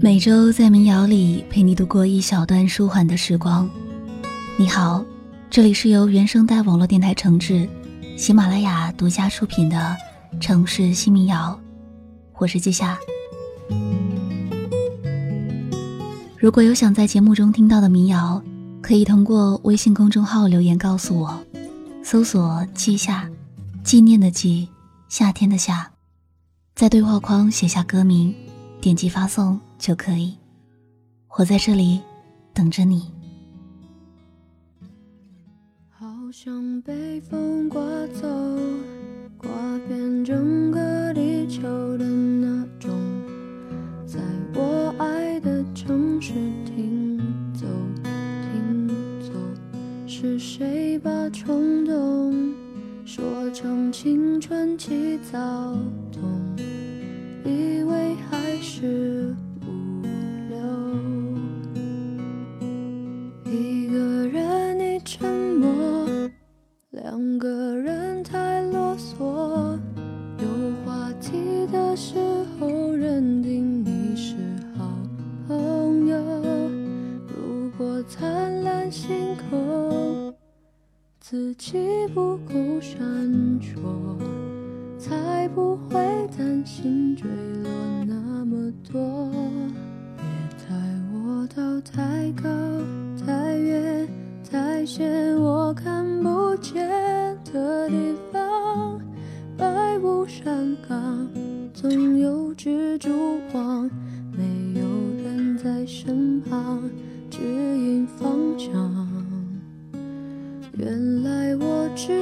每周在民谣里陪你度过一小段舒缓的时光。你好，这里是由原声带网络电台承制，喜马拉雅独家出品的《城市新民谣》，我是季夏。如果有想在节目中听到的民谣，可以通过微信公众号留言告诉我，搜索“季夏”，纪念的季，夏天的夏，在对话框写下歌名，点击发送就可以。我在这里等着你。好像被风刮走，刮遍整个地球的那种，在我爱的城市停走停走，是谁把冲动说成青春期躁动，以为还是。自己不够闪烁，才不会担心坠落那么多。别带我到太高太远太险，我看不见。的地方，白雾山岗，总有蜘蛛网，没有人在身旁指引方向。原来我只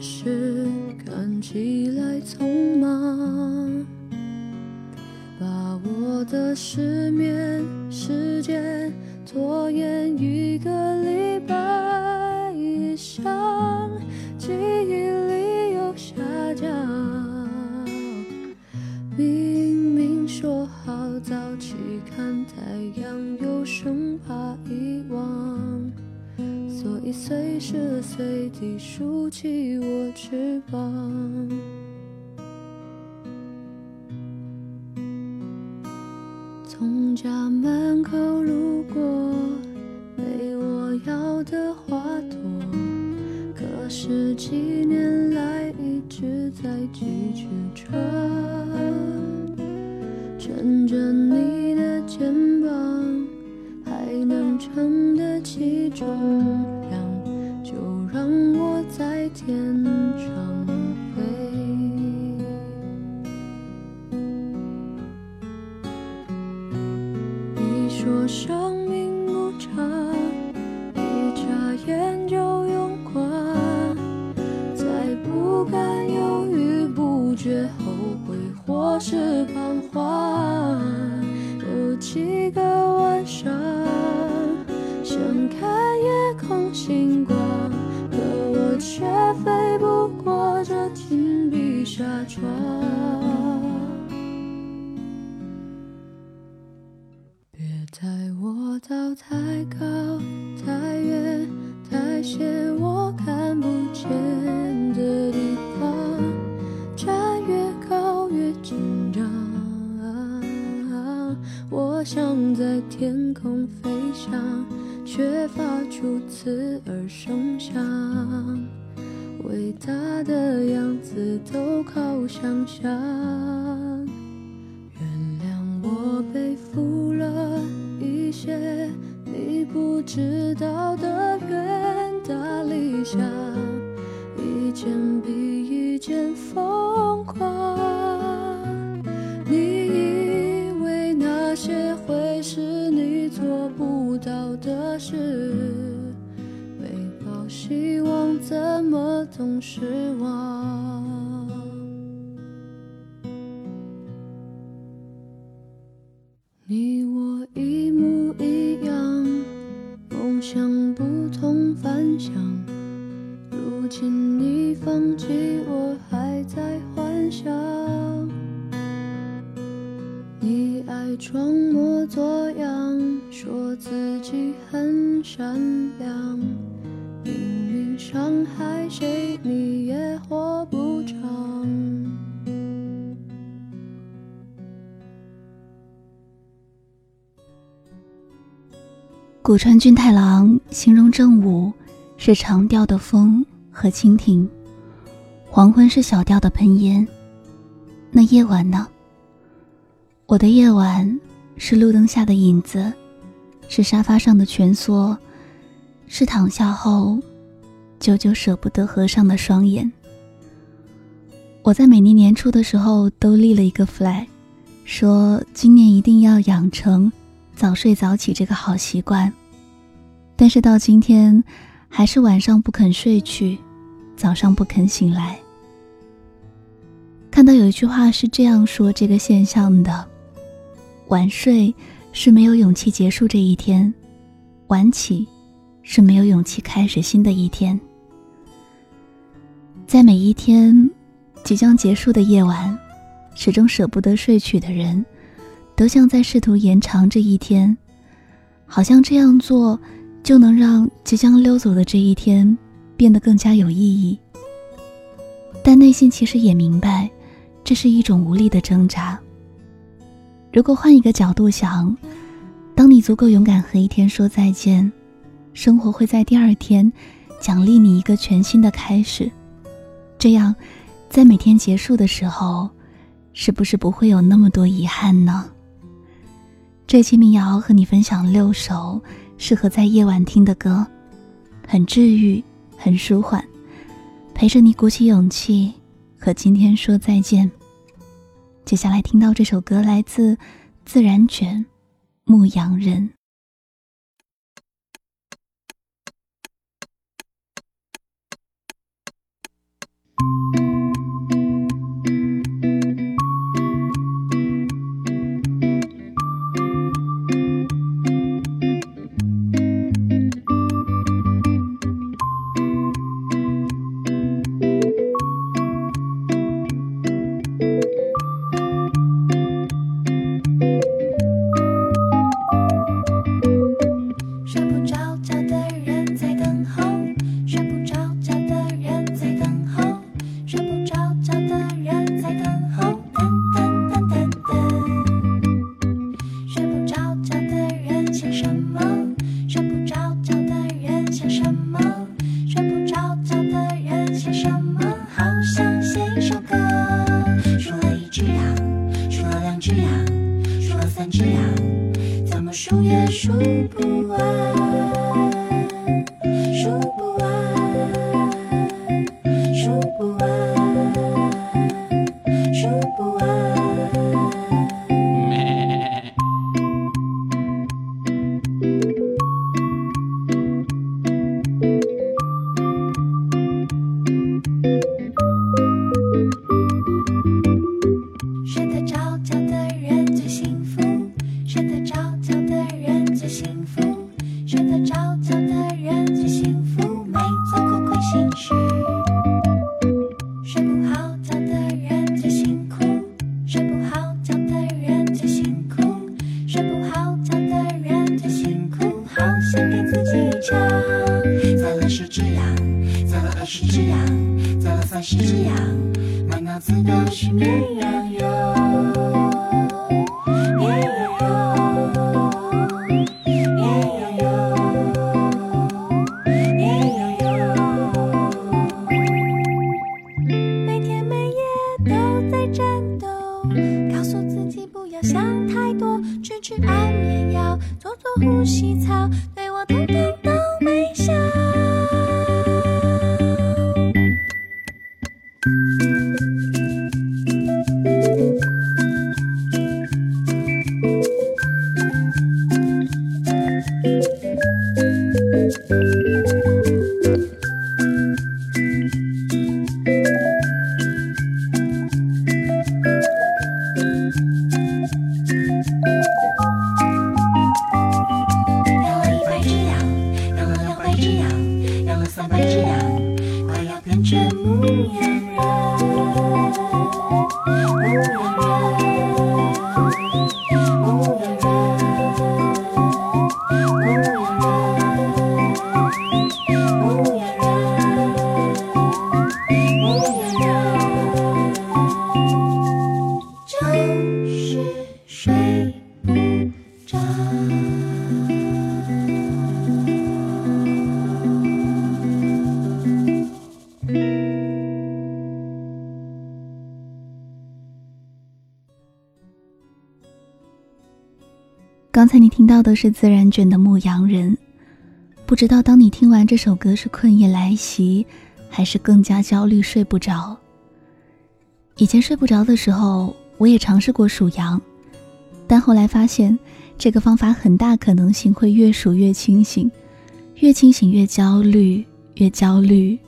是看起来匆忙，把我的失眠时间拖延一个礼拜以上。记忆里有下降，明明说好早起看太阳，又生怕遗忘，随时随地竖起我翅膀。从家门口路过，没我要的花朵。可是几年来一直在继续着，撑着你的肩膀，还能撑得起重，天我想在天空飞翔，却发出刺耳声响。伟大的样子都靠想象。原谅我背负了一些你不知道的远大理想，一件希望，怎么总失望？你我一模一样，梦想不同凡响。如今你放弃，我还在幻想。你爱装模作样。说自己很善良，伤害谁你也活不长。古川俊太郎形容正午是长调的风和蜻蜓，黄昏是小调的喷烟。那夜晚呢？我的夜晚是路灯下的影子，是沙发上的蜷缩，是躺下后久久舍不得合上的双眼。我在每年年初的时候都立了一个 flag，说今年一定要养成早睡早起这个好习惯。但是到今天，还是晚上不肯睡去，早上不肯醒来。看到有一句话是这样说这个现象的：晚睡是没有勇气结束这一天，晚起是没有勇气开始新的一天。在每一天即将结束的夜晚，始终舍不得睡去的人，都像在试图延长这一天，好像这样做就能让即将溜走的这一天变得更加有意义。但内心其实也明白。这是一种无力的挣扎。如果换一个角度想，当你足够勇敢和一天说再见，生活会在第二天奖励你一个全新的开始。这样，在每天结束的时候，是不是不会有那么多遗憾呢？这期民谣和你分享六首适合在夜晚听的歌，很治愈，很舒缓，陪着你鼓起勇气。和今天说再见。接下来听到这首歌来自自然卷，《牧羊人》。刚才你听到的是自然卷的《牧羊人》，不知道当你听完这首歌是困意来袭，还是更加焦虑睡不着。以前睡不着的时候，我也尝试过数羊，但后来发现这个方法很大可能性会越数越清醒，越清醒越焦虑，越焦虑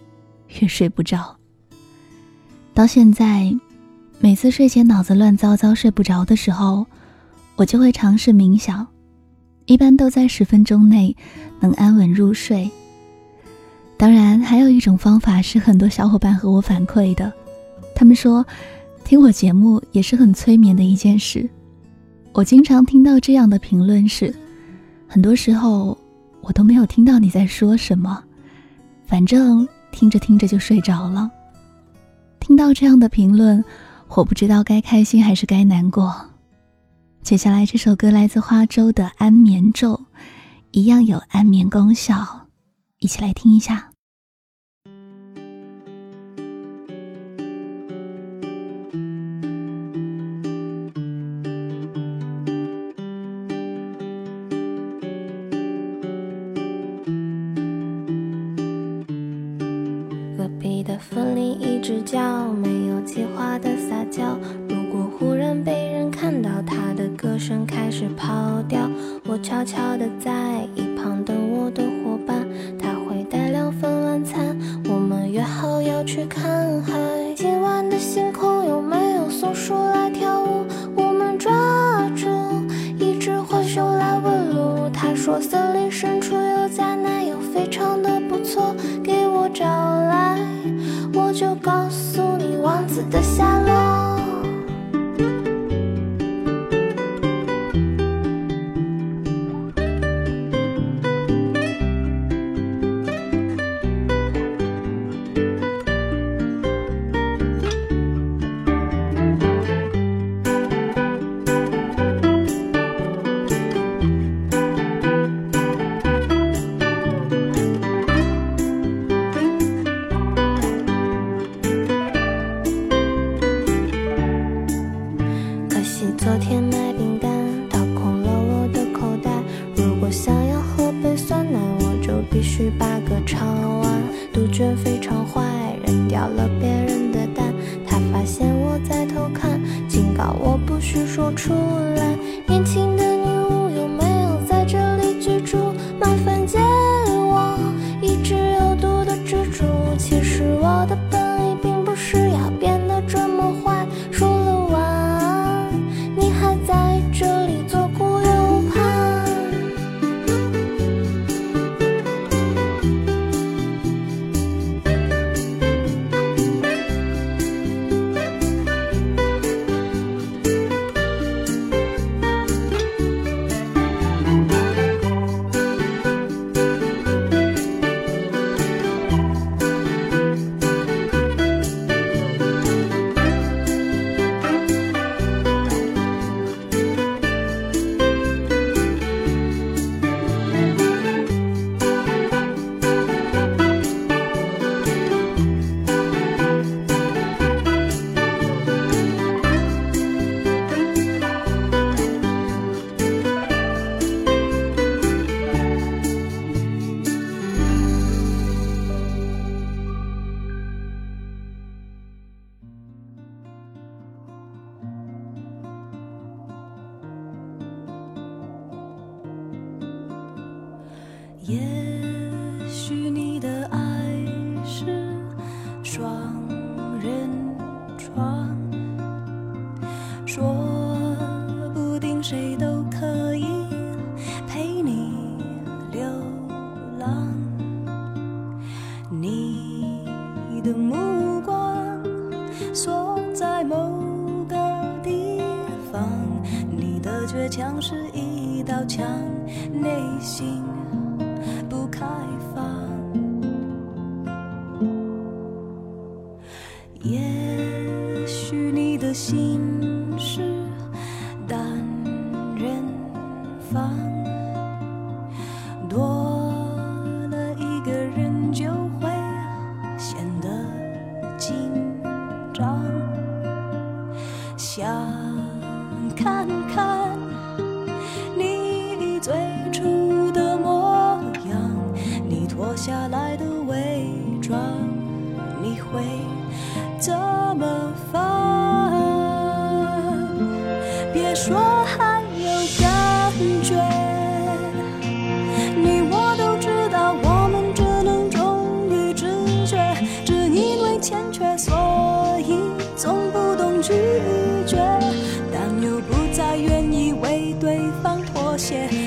越睡不着。到现在，每次睡前脑子乱糟糟睡不着的时候，我就会尝试冥想，一般都在十分钟内能安稳入睡。当然，还有一种方法是很多小伙伴和我反馈的，他们说听我节目也是很催眠的一件事。我经常听到这样的评论是：很多时候我都没有听到你在说什么，反正听着听着就睡着了。听到这样的评论，我不知道该开心还是该难过。接下来这首歌来自花粥的《安眠咒》，一样有安眠功效，一起来听一下。家男友，非常的不错，给我找来。我就告诉你王子的下落。心。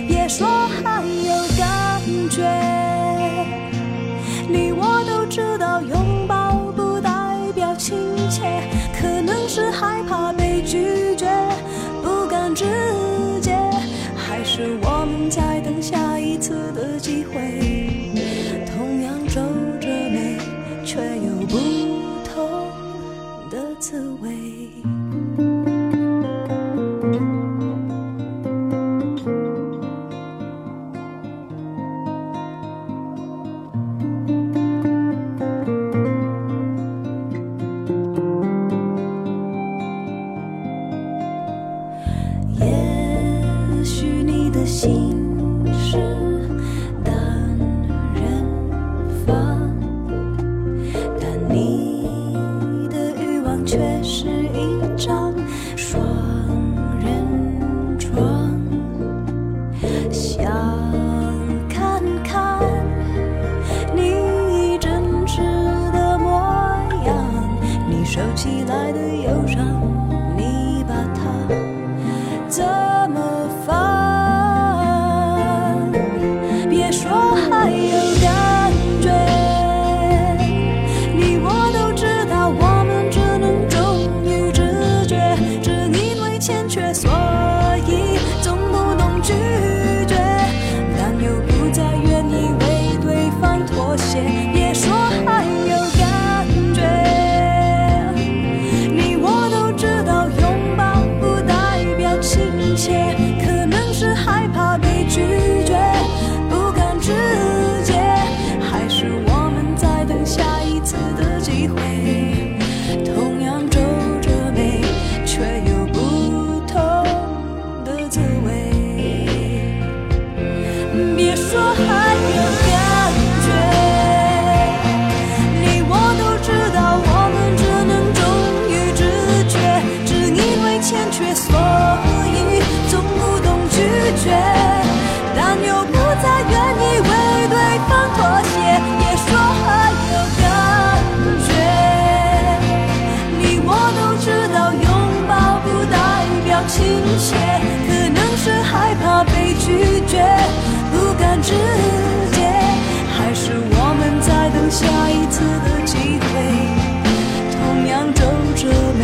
别说还有感觉。的机会。怕被拒绝，不敢直接，还是我们在等下一次的机会。同样皱着眉，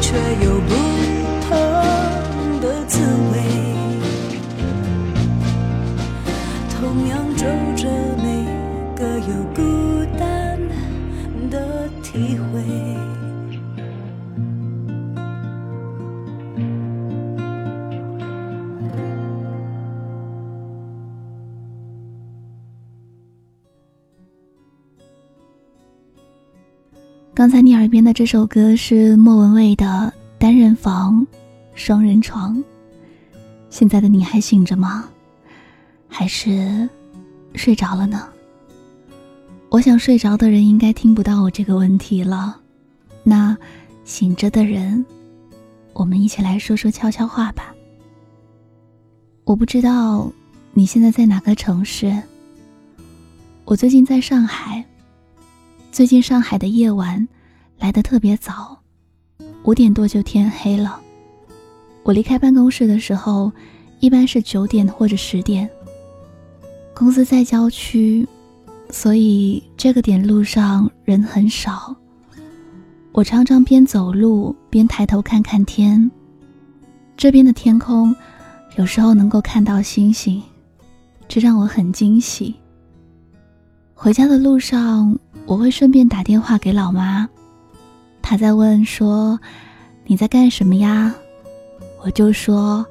却有不同的滋味。同样皱着眉，各有孤单的体会。刚才你耳边的这首歌是莫文蔚的《单人房，双人床》。现在的你还醒着吗？还是睡着了呢？我想睡着的人应该听不到我这个问题了。那醒着的人，我们一起来说说悄悄话吧。我不知道你现在在哪个城市。我最近在上海。最近上海的夜晚来得特别早，五点多就天黑了。我离开办公室的时候，一般是九点或者十点。公司在郊区，所以这个点路上人很少。我常常边走路边抬头看看天，这边的天空有时候能够看到星星，这让我很惊喜。回家的路上。我会顺便打电话给老妈，她在问说：“你在干什么呀？”我就说：“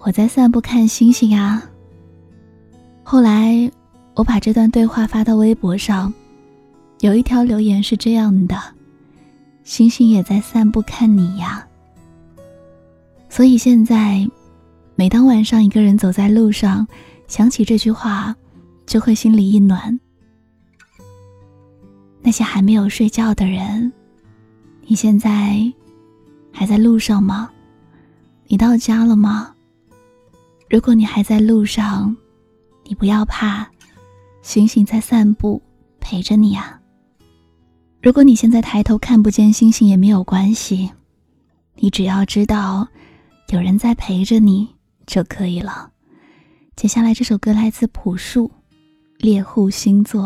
我在散步看星星呀。”后来我把这段对话发到微博上，有一条留言是这样的：“星星也在散步看你呀。”所以现在，每当晚上一个人走在路上，想起这句话，就会心里一暖。那些还没有睡觉的人，你现在还在路上吗？你到家了吗？如果你还在路上，你不要怕，星星在散步，陪着你啊。如果你现在抬头看不见星星也没有关系，你只要知道有人在陪着你就可以了。接下来这首歌来自朴树，《猎户星座》。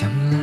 想。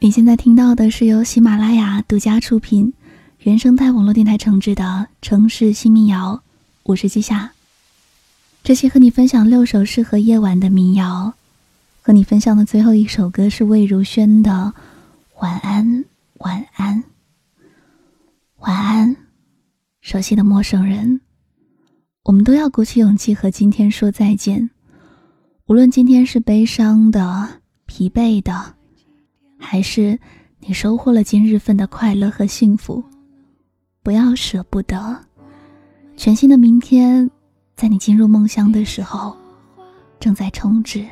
你现在听到的是由喜马拉雅独家出品、原生态网络电台承制的城市新民谣，我是季夏。这期和你分享六首适合夜晚的民谣，和你分享的最后一首歌是魏如萱的《晚安，晚安，晚安》。熟悉的陌生人，我们都要鼓起勇气和今天说再见，无论今天是悲伤的、疲惫的。还是你收获了今日份的快乐和幸福。不要舍不得，全新的明天，在你进入梦乡的时候，正在充值。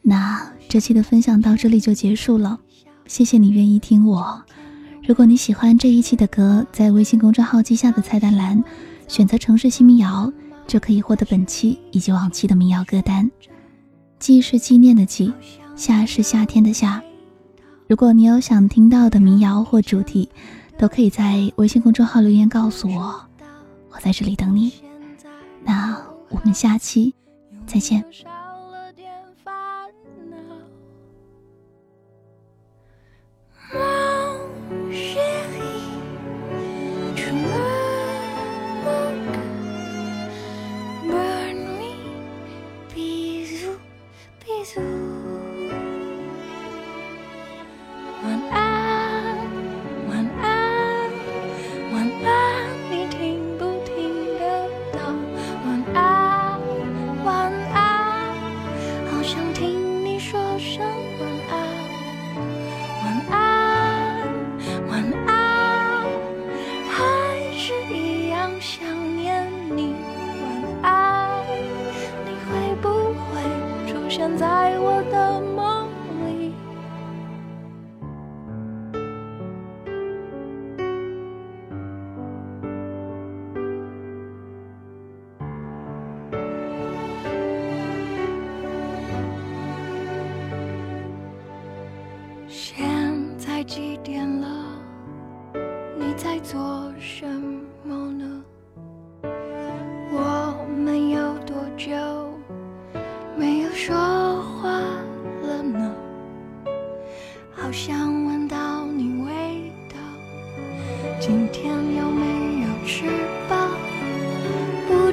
那这期的分享到这里就结束了，谢谢你愿意听我。如果你喜欢这一期的歌，在微信公众号记下的菜单栏选择城市新民谣，就可以获得本期以及往期的民谣歌单。记是纪念的记，夏是夏天的夏。如果你有想听到的民谣或主题，都可以在微信公众号留言告诉我，我在这里等你。那我们下期再见。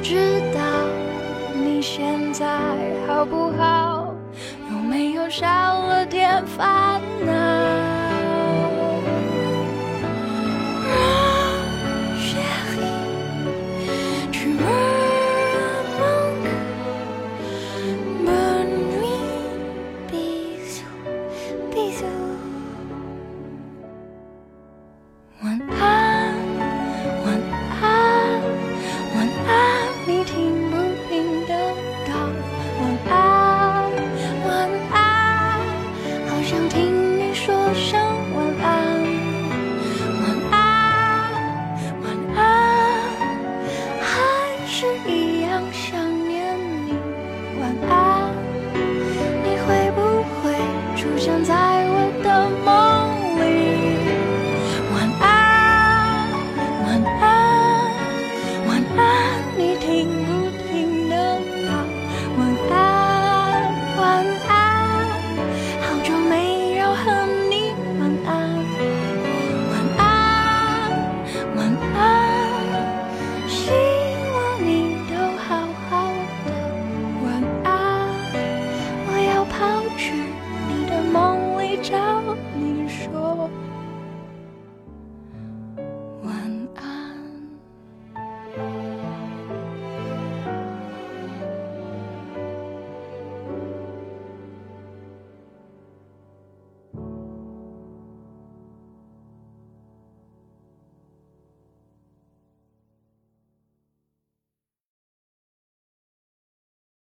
知道你现在好不好？有没有少了点烦恼？